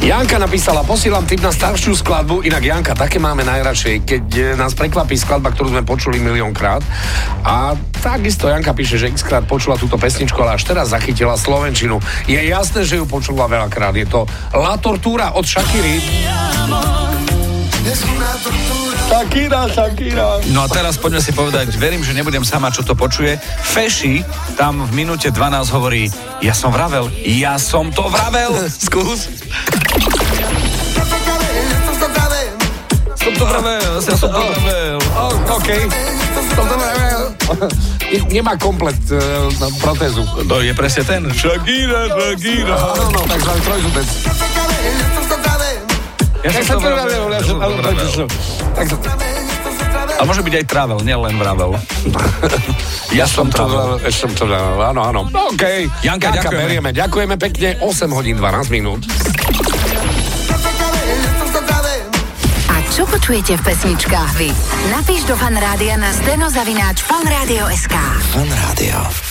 Janka napísala, posielam tip na staršiu skladbu, inak Janka, také máme najradšej, keď e, nás prekvapí skladba, ktorú sme počuli miliónkrát. A takisto Janka píše, že x krát počula túto pesničku, ale až teraz zachytila Slovenčinu. Je jasné, že ju počula veľakrát. Je to La Tortura od Shakiry. Shakira, Shakira. No a teraz poďme si povedať, verím, že nebudem sama, čo to počuje. Feši tam v minúte 12 hovorí, ja som vravel, ja som to vravel. Skús. Som to som to. Oh, OK. Som to vravel. Nemá komplet uh, na protézu. To je presne ten. Shakira, Shakira. Áno, no, takzvaný trojzubec. Ja som to vravel, ja som to vravel. Ale môže byť aj travel, nielen vravel. ja som travel. Ja som to vravel, áno, áno. OK. Janka, ďakujeme. berieme. Ďakujeme pekne. 8 hodín 12 minút. Počujete v pesničkách vy? Napíš do fanrádia na steno zavináč fanradio.sk. Fan Rádio.